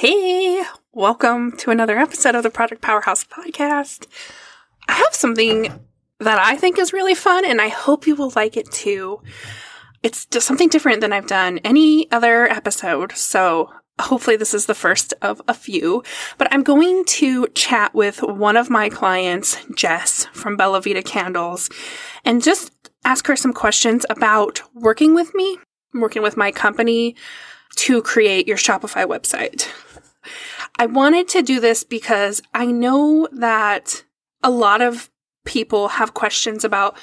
Hey, welcome to another episode of the Product Powerhouse podcast. I have something that I think is really fun and I hope you will like it too. It's just something different than I've done any other episode, so hopefully this is the first of a few. But I'm going to chat with one of my clients, Jess from Bella Vita Candles, and just ask her some questions about working with me, working with my company to create your Shopify website. I wanted to do this because I know that a lot of people have questions about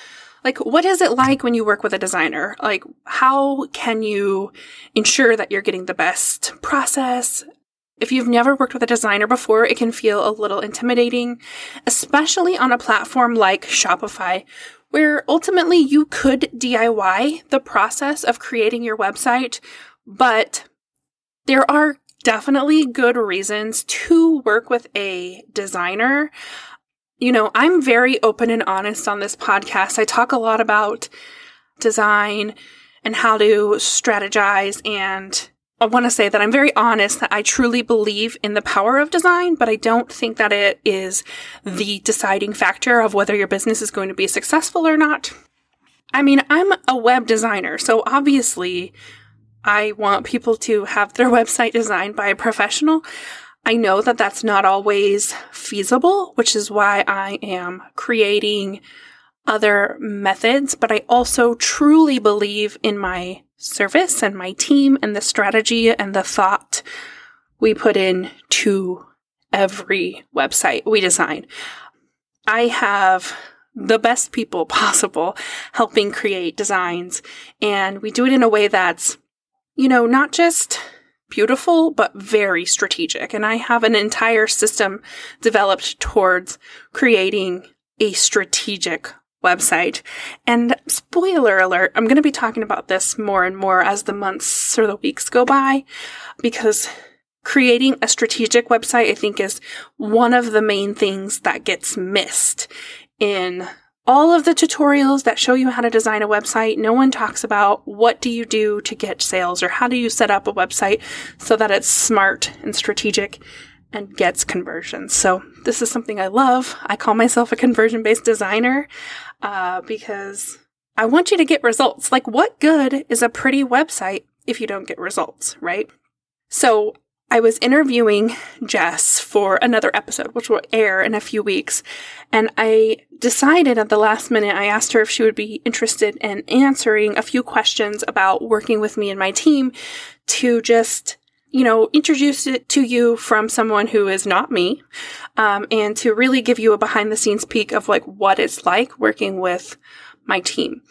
like what is it like when you work with a designer? Like how can you ensure that you're getting the best process? If you've never worked with a designer before it can feel a little intimidating especially on a platform like shopify where ultimately you could diy the process of creating your website but there are definitely good reasons to work with a designer. You know, I'm very open and honest on this podcast. I talk a lot about design and how to strategize. And I want to say that I'm very honest that I truly believe in the power of design, but I don't think that it is the deciding factor of whether your business is going to be successful or not. I mean, I'm a web designer, so obviously I want people to have their website designed by a professional. I know that that's not always feasible, which is why I am creating other methods, but I also truly believe in my service and my team and the strategy and the thought we put in to every website we design. I have the best people possible helping create designs and we do it in a way that's you know, not just beautiful, but very strategic. And I have an entire system developed towards creating a strategic website. And spoiler alert, I'm going to be talking about this more and more as the months or the weeks go by because creating a strategic website, I think, is one of the main things that gets missed in all of the tutorials that show you how to design a website, no one talks about what do you do to get sales or how do you set up a website so that it's smart and strategic and gets conversions. So this is something I love. I call myself a conversion based designer uh, because I want you to get results. Like, what good is a pretty website if you don't get results, right? So I was interviewing Jess for another episode, which will air in a few weeks. And I decided at the last minute, I asked her if she would be interested in answering a few questions about working with me and my team to just, you know, introduce it to you from someone who is not me, um, and to really give you a behind the scenes peek of like what it's like working with my team.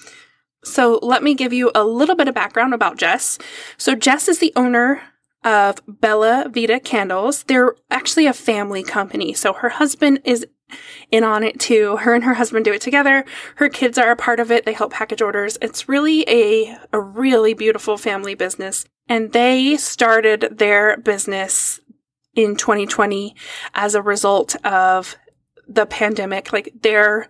So let me give you a little bit of background about Jess. So Jess is the owner of Bella Vita Candles. They're actually a family company. So her husband is in on it too. Her and her husband do it together. Her kids are a part of it. They help package orders. It's really a, a really beautiful family business. And they started their business in 2020 as a result of the pandemic. Like their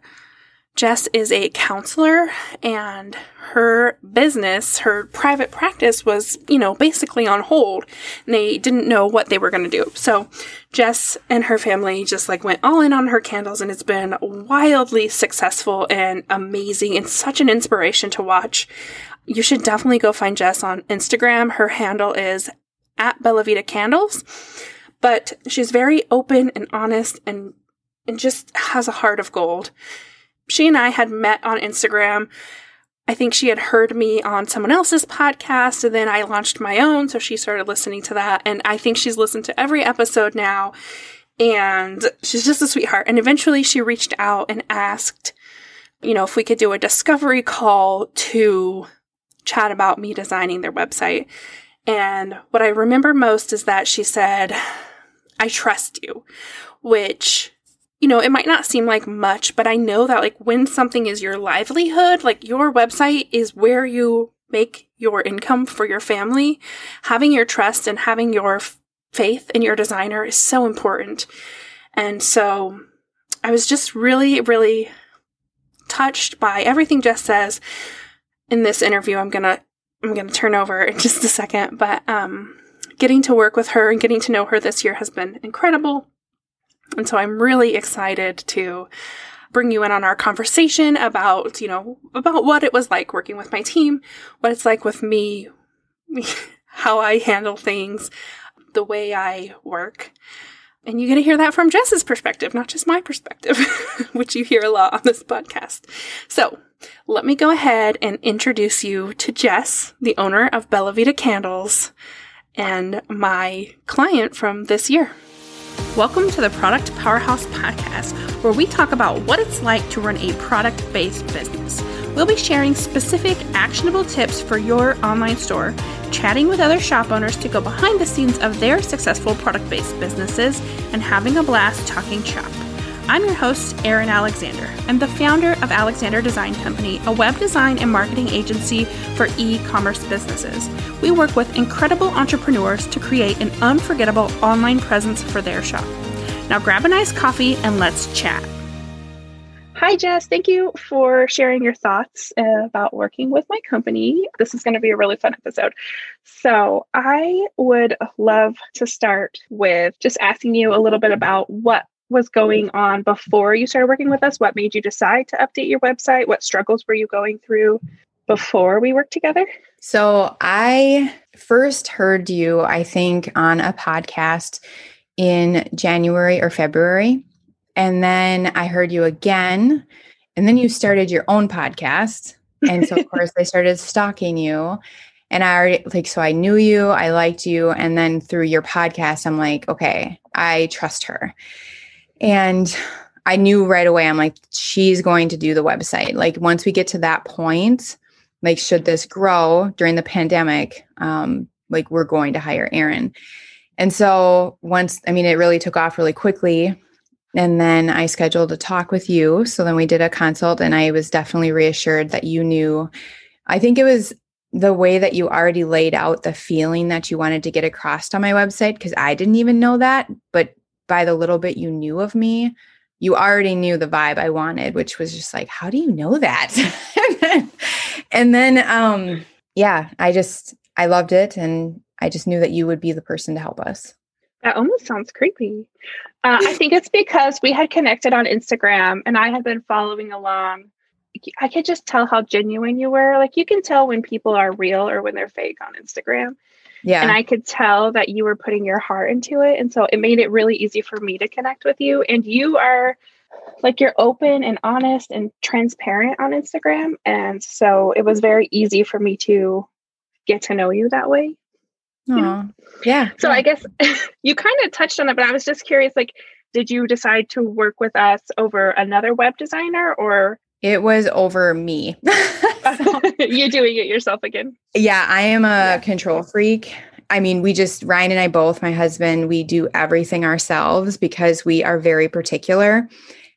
Jess is a counselor and her business, her private practice was, you know, basically on hold. And they didn't know what they were going to do. So Jess and her family just like went all in on her candles and it's been wildly successful and amazing and such an inspiration to watch. You should definitely go find Jess on Instagram. Her handle is at Bellavita Candles, but she's very open and honest and, and just has a heart of gold she and I had met on Instagram. I think she had heard me on someone else's podcast, and then I launched my own, so she started listening to that. And I think she's listened to every episode now, and she's just a sweetheart. And eventually she reached out and asked, you know, if we could do a discovery call to chat about me designing their website. And what I remember most is that she said, I trust you, which you know, it might not seem like much, but I know that like when something is your livelihood, like your website is where you make your income for your family, having your trust and having your f- faith in your designer is so important. And so I was just really, really touched by everything Jess says in this interview. I'm gonna, I'm gonna turn over in just a second, but, um, getting to work with her and getting to know her this year has been incredible. And so I'm really excited to bring you in on our conversation about, you know, about what it was like working with my team, what it's like with me, how I handle things, the way I work. And you get to hear that from Jess's perspective, not just my perspective, which you hear a lot on this podcast. So let me go ahead and introduce you to Jess, the owner of Bella Vita Candles and my client from this year. Welcome to the Product Powerhouse Podcast, where we talk about what it's like to run a product based business. We'll be sharing specific, actionable tips for your online store, chatting with other shop owners to go behind the scenes of their successful product based businesses, and having a blast talking shop. I'm your host, Erin Alexander. I'm the founder of Alexander Design Company, a web design and marketing agency for e commerce businesses. We work with incredible entrepreneurs to create an unforgettable online presence for their shop. Now grab a nice coffee and let's chat. Hi, Jess. Thank you for sharing your thoughts uh, about working with my company. This is going to be a really fun episode. So, I would love to start with just asking you a little bit about what was going on before you started working with us? What made you decide to update your website? What struggles were you going through before we worked together? So I first heard you, I think, on a podcast in January or February. And then I heard you again. And then you started your own podcast. And so, of course, I started stalking you. And I already, like, so I knew you, I liked you. And then through your podcast, I'm like, okay, I trust her. And I knew right away, I'm like, she's going to do the website. Like, once we get to that point, like, should this grow during the pandemic, um, like, we're going to hire Erin. And so, once, I mean, it really took off really quickly. And then I scheduled a talk with you. So then we did a consult, and I was definitely reassured that you knew. I think it was the way that you already laid out the feeling that you wanted to get across on my website, because I didn't even know that. But by the little bit you knew of me, you already knew the vibe I wanted, which was just like, how do you know that? and then, um, yeah, I just, I loved it. And I just knew that you would be the person to help us. That almost sounds creepy. Uh, I think it's because we had connected on Instagram and I had been following along. I could just tell how genuine you were. Like you can tell when people are real or when they're fake on Instagram. Yeah. And I could tell that you were putting your heart into it. And so it made it really easy for me to connect with you. And you are like you're open and honest and transparent on Instagram. And so it was very easy for me to get to know you that way. Yeah. yeah. So I guess you kind of touched on it, but I was just curious like, did you decide to work with us over another web designer or it was over me. You're doing it yourself again. Yeah, I am a yeah. control freak. I mean, we just, Ryan and I both, my husband, we do everything ourselves because we are very particular.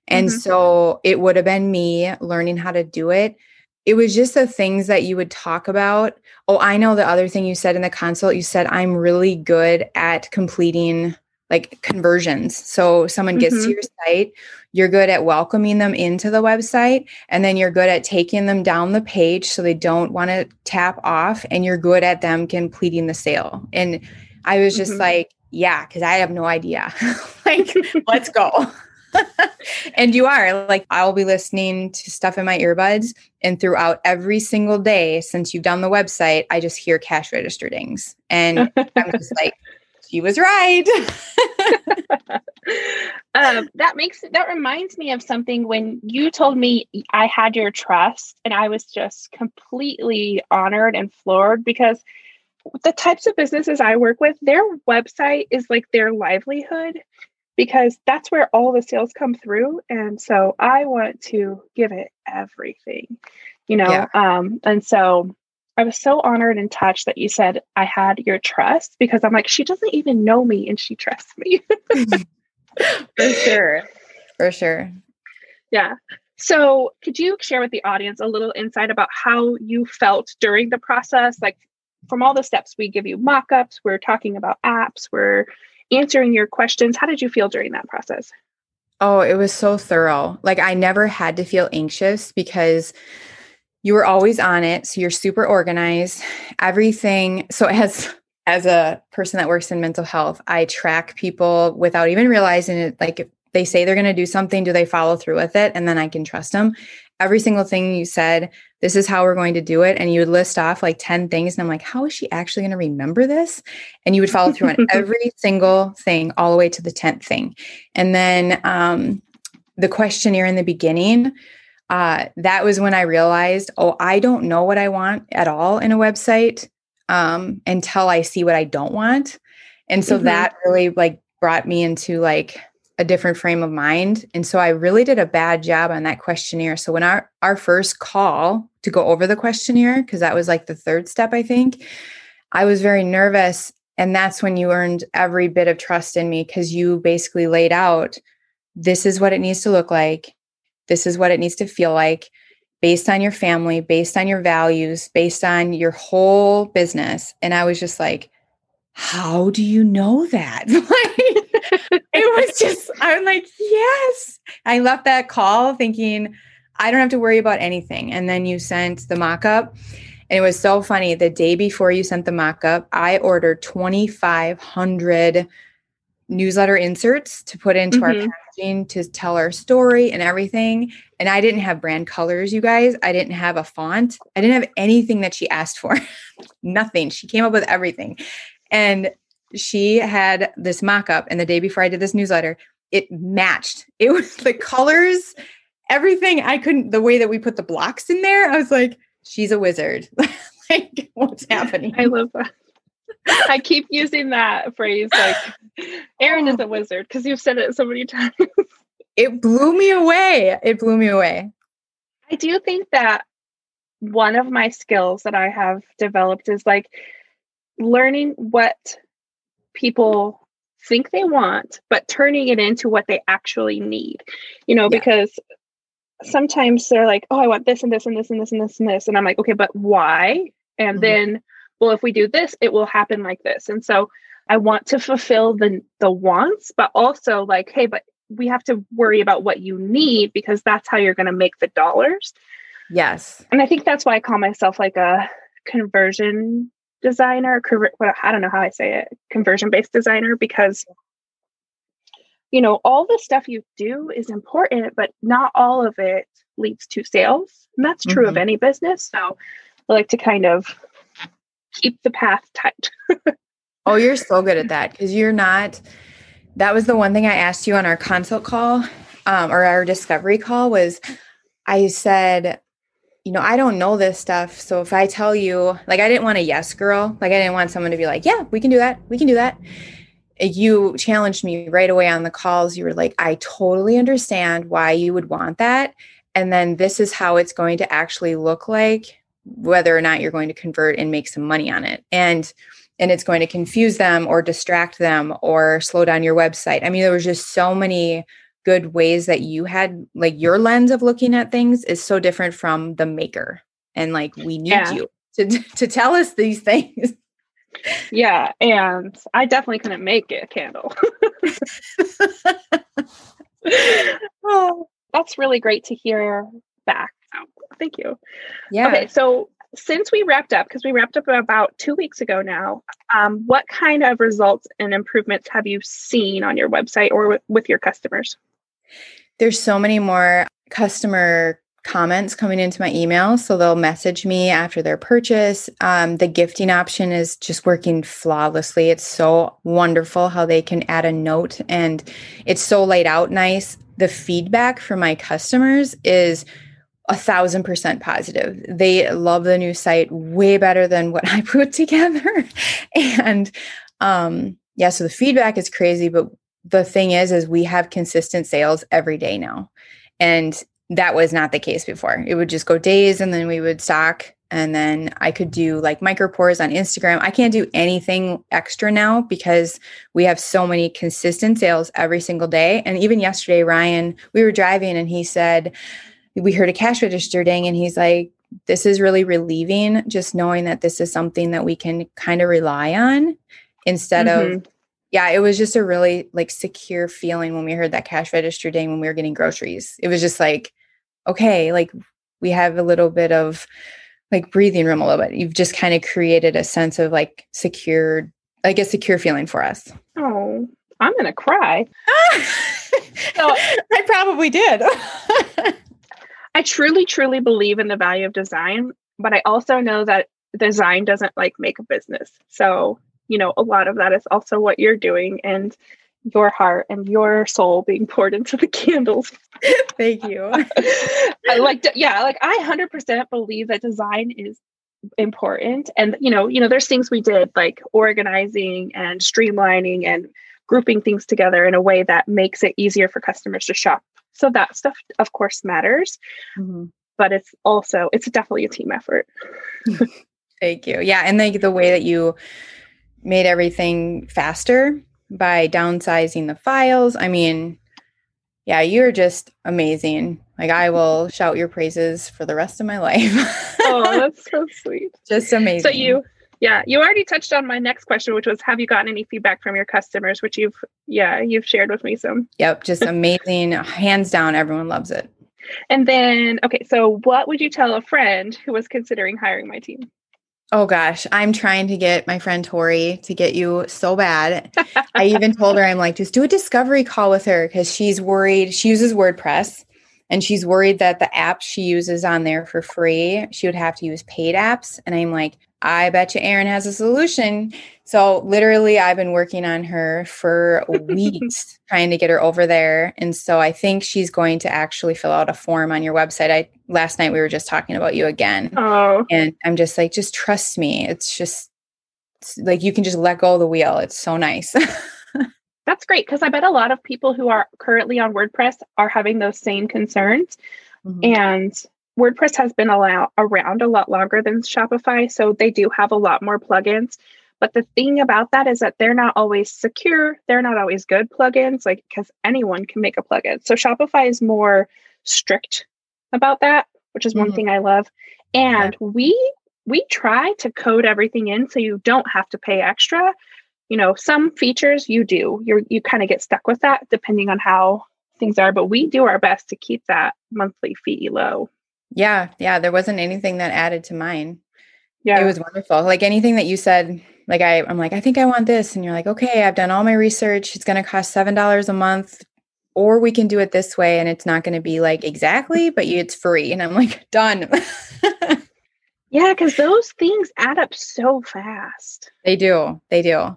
And mm-hmm. so it would have been me learning how to do it. It was just the things that you would talk about. Oh, I know the other thing you said in the consult. You said, I'm really good at completing like conversions. So someone gets mm-hmm. to your site, you're good at welcoming them into the website, and then you're good at taking them down the page so they don't want to tap off, and you're good at them completing the sale. And I was just mm-hmm. like, yeah, because I have no idea. like, let's go. and you are like, I'll be listening to stuff in my earbuds, and throughout every single day since you've done the website, I just hear cash register dings. And I'm just like, she was right. Um, that makes that reminds me of something when you told me I had your trust, and I was just completely honored and floored because the types of businesses I work with, their website is like their livelihood because that's where all the sales come through. And so I want to give it everything, you know. Yeah. Um, and so I was so honored and touched that you said I had your trust because I'm like, she doesn't even know me and she trusts me. For sure. For sure. Yeah. So, could you share with the audience a little insight about how you felt during the process? Like, from all the steps, we give you mock ups, we're talking about apps, we're answering your questions. How did you feel during that process? Oh, it was so thorough. Like, I never had to feel anxious because you were always on it. So you're super organized. Everything. So as as a person that works in mental health, I track people without even realizing it. Like if they say they're going to do something, do they follow through with it? And then I can trust them. Every single thing you said, this is how we're going to do it. And you would list off like 10 things. And I'm like, how is she actually going to remember this? And you would follow through on every single thing all the way to the 10th thing. And then um, the questionnaire in the beginning, uh, that was when I realized, oh, I don't know what I want at all in a website um, until I see what I don't want. And so mm-hmm. that really like brought me into like a different frame of mind. And so I really did a bad job on that questionnaire. So when our our first call to go over the questionnaire, because that was like the third step, I think, I was very nervous. And that's when you earned every bit of trust in me because you basically laid out this is what it needs to look like. This is what it needs to feel like based on your family, based on your values, based on your whole business. And I was just like, how do you know that? it was just, I'm like, yes. I left that call thinking, I don't have to worry about anything. And then you sent the mock up. And it was so funny. The day before you sent the mock up, I ordered 2,500 newsletter inserts to put into mm-hmm. our packaging to tell our story and everything. And I didn't have brand colors, you guys. I didn't have a font. I didn't have anything that she asked for. Nothing. She came up with everything. And she had this mock up. And the day before I did this newsletter, it matched. It was the colors, everything. I couldn't, the way that we put the blocks in there, I was like, she's a wizard. like, what's happening? I love that. I keep using that phrase like Erin is a wizard because you've said it so many times. it blew me away. It blew me away. I do think that one of my skills that I have developed is like learning what people think they want, but turning it into what they actually need. You know, yeah. because sometimes they're like, oh, I want this and this and this and this and this and this. And I'm like, okay, but why? And mm-hmm. then well, if we do this, it will happen like this. And so I want to fulfill the the wants, but also like, hey, but we have to worry about what you need because that's how you're going to make the dollars. Yes. And I think that's why I call myself like a conversion designer, I don't know how I say it, conversion based designer because you know, all the stuff you do is important, but not all of it leads to sales. And that's true mm-hmm. of any business. So I like to kind of keep the path tight. oh, you're so good at that because you're not. That was the one thing I asked you on our consult call um, or our discovery call was I said, you know, I don't know this stuff. So if I tell you, like, I didn't want a yes girl, like, I didn't want someone to be like, yeah, we can do that. We can do that. You challenged me right away on the calls. You were like, I totally understand why you would want that. And then this is how it's going to actually look like whether or not you're going to convert and make some money on it. And and it's going to confuse them or distract them or slow down your website. I mean there was just so many good ways that you had like your lens of looking at things is so different from the maker. And like we need yeah. you to to tell us these things. Yeah and i definitely couldn't make a candle. Oh that's really great to hear back thank you. Yeah. Okay, so since we wrapped up, because we wrapped up about two weeks ago now, um, what kind of results and improvements have you seen on your website or with, with your customers? There's so many more customer comments coming into my email. So they'll message me after their purchase. Um, the gifting option is just working flawlessly. It's so wonderful how they can add a note and it's so laid out nice. The feedback from my customers is a thousand percent positive. They love the new site way better than what I put together. and um, yeah, so the feedback is crazy, but the thing is, is we have consistent sales every day now. And that was not the case before. It would just go days and then we would stock and then I could do like micro pours on Instagram. I can't do anything extra now because we have so many consistent sales every single day. And even yesterday, Ryan, we were driving and he said, we heard a cash register ding and he's like this is really relieving just knowing that this is something that we can kind of rely on instead mm-hmm. of yeah it was just a really like secure feeling when we heard that cash register ding when we were getting groceries it was just like okay like we have a little bit of like breathing room a little bit. You've just kind of created a sense of like secured, like a secure feeling for us. Oh, I'm gonna cry. so I probably did. I truly, truly believe in the value of design, but I also know that design doesn't like make a business. So, you know, a lot of that is also what you're doing and your heart and your soul being poured into the candles. Thank you. I like, yeah, like I 100% believe that design is important and you know you know there's things we did like organizing and streamlining and grouping things together in a way that makes it easier for customers to shop so that stuff of course matters mm-hmm. but it's also it's definitely a team effort thank you yeah and like the way that you made everything faster by downsizing the files i mean yeah you're just amazing like I will shout your praises for the rest of my life. oh, that's so sweet. Just amazing. So you yeah, you already touched on my next question, which was have you gotten any feedback from your customers, which you've yeah, you've shared with me some. Yep, just amazing. Hands down, everyone loves it. And then okay, so what would you tell a friend who was considering hiring my team? Oh gosh, I'm trying to get my friend Tori to get you so bad. I even told her I'm like, just do a discovery call with her because she's worried. She uses WordPress and she's worried that the apps she uses on there for free, she would have to use paid apps. And I'm like, I bet you Erin has a solution. So literally, I've been working on her for weeks trying to get her over there. And so I think she's going to actually fill out a form on your website. I last night we were just talking about you again. Oh. And I'm just like, just trust me. It's just it's like you can just let go of the wheel. It's so nice. That's great because I bet a lot of people who are currently on WordPress are having those same concerns. Mm-hmm. And WordPress has been allow- around a lot longer than Shopify, so they do have a lot more plugins. But the thing about that is that they're not always secure. They're not always good plugins, like because anyone can make a plugin. So Shopify is more strict about that, which is mm-hmm. one thing I love. And yeah. we we try to code everything in so you don't have to pay extra you know some features you do you you kind of get stuck with that depending on how things are but we do our best to keep that monthly fee low yeah yeah there wasn't anything that added to mine yeah it was wonderful like anything that you said like I, i'm like i think i want this and you're like okay i've done all my research it's going to cost seven dollars a month or we can do it this way and it's not going to be like exactly but it's free and i'm like done yeah because those things add up so fast they do they do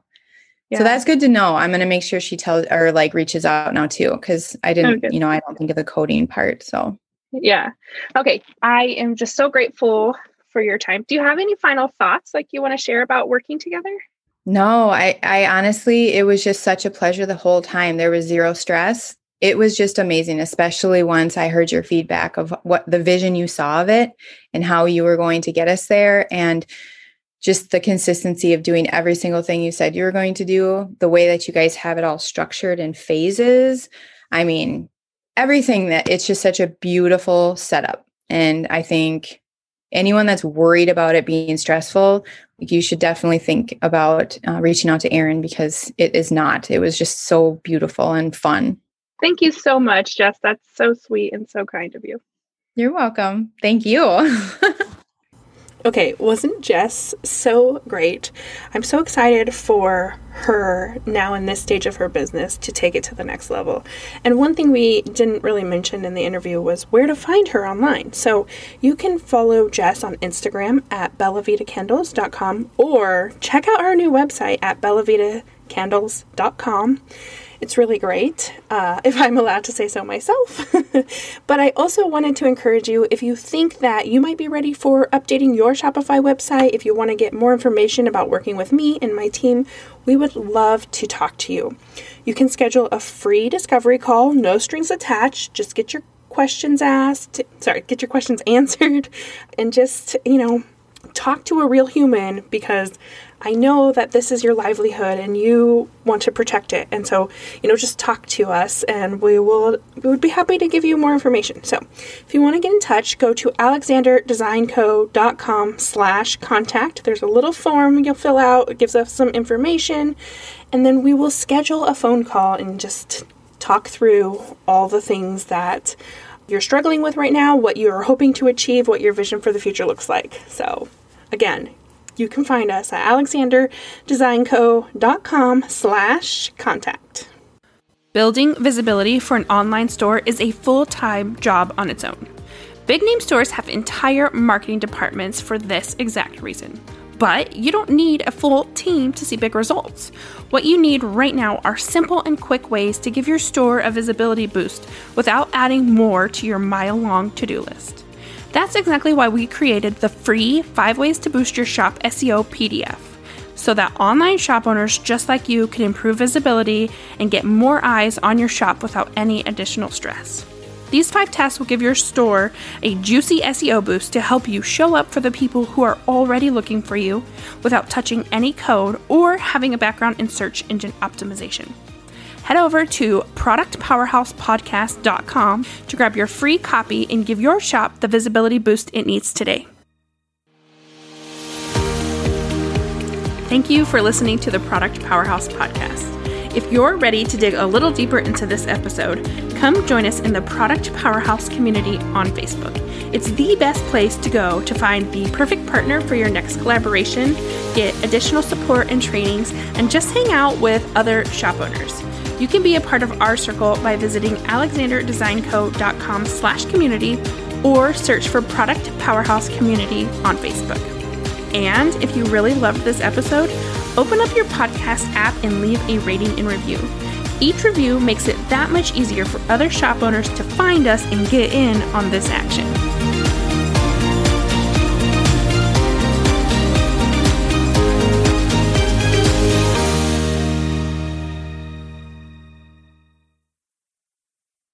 yeah. So that's good to know. I'm going to make sure she tells or like reaches out now too cuz I didn't, okay. you know, I don't think of the coding part, so. Yeah. Okay. I am just so grateful for your time. Do you have any final thoughts like you want to share about working together? No, I I honestly it was just such a pleasure the whole time. There was zero stress. It was just amazing, especially once I heard your feedback of what the vision you saw of it and how you were going to get us there and just the consistency of doing every single thing you said you were going to do, the way that you guys have it all structured in phases. I mean, everything that it's just such a beautiful setup. And I think anyone that's worried about it being stressful, you should definitely think about uh, reaching out to Erin because it is not. It was just so beautiful and fun. Thank you so much, Jess. That's so sweet and so kind of you. You're welcome. Thank you. Okay, wasn't Jess so great? I'm so excited for her now in this stage of her business to take it to the next level. And one thing we didn't really mention in the interview was where to find her online. So you can follow Jess on Instagram at bellavitacandles.com or check out her new website at bellavitacandles.com. It's really great, uh, if I'm allowed to say so myself. but I also wanted to encourage you if you think that you might be ready for updating your Shopify website, if you want to get more information about working with me and my team, we would love to talk to you. You can schedule a free discovery call, no strings attached. Just get your questions asked, sorry, get your questions answered, and just, you know, talk to a real human because I know that this is your livelihood and you want to protect it. And so, you know, just talk to us and we will we would be happy to give you more information. So if you want to get in touch, go to alexanderdesignco.com slash contact. There's a little form you'll fill out. It gives us some information. And then we will schedule a phone call and just talk through all the things that you're struggling with right now, what you're hoping to achieve, what your vision for the future looks like. So, again, you can find us at alexanderdesignco.com slash contact. Building visibility for an online store is a full-time job on its own. Big name stores have entire marketing departments for this exact reason. But you don't need a full team to see big results. What you need right now are simple and quick ways to give your store a visibility boost without adding more to your mile long to do list. That's exactly why we created the free 5 Ways to Boost Your Shop SEO PDF so that online shop owners just like you can improve visibility and get more eyes on your shop without any additional stress. These five tests will give your store a juicy SEO boost to help you show up for the people who are already looking for you without touching any code or having a background in search engine optimization. Head over to productpowerhousepodcast.com to grab your free copy and give your shop the visibility boost it needs today. Thank you for listening to the Product Powerhouse podcast. If you're ready to dig a little deeper into this episode, come join us in the Product Powerhouse community on Facebook. It's the best place to go to find the perfect partner for your next collaboration, get additional support and trainings, and just hang out with other shop owners. You can be a part of our circle by visiting alexanderdesignco.com slash community or search for Product Powerhouse Community on Facebook. And if you really loved this episode, open up your podcast app and leave a rating and review. Each review makes it that much easier for other shop owners to find us and get in on this action.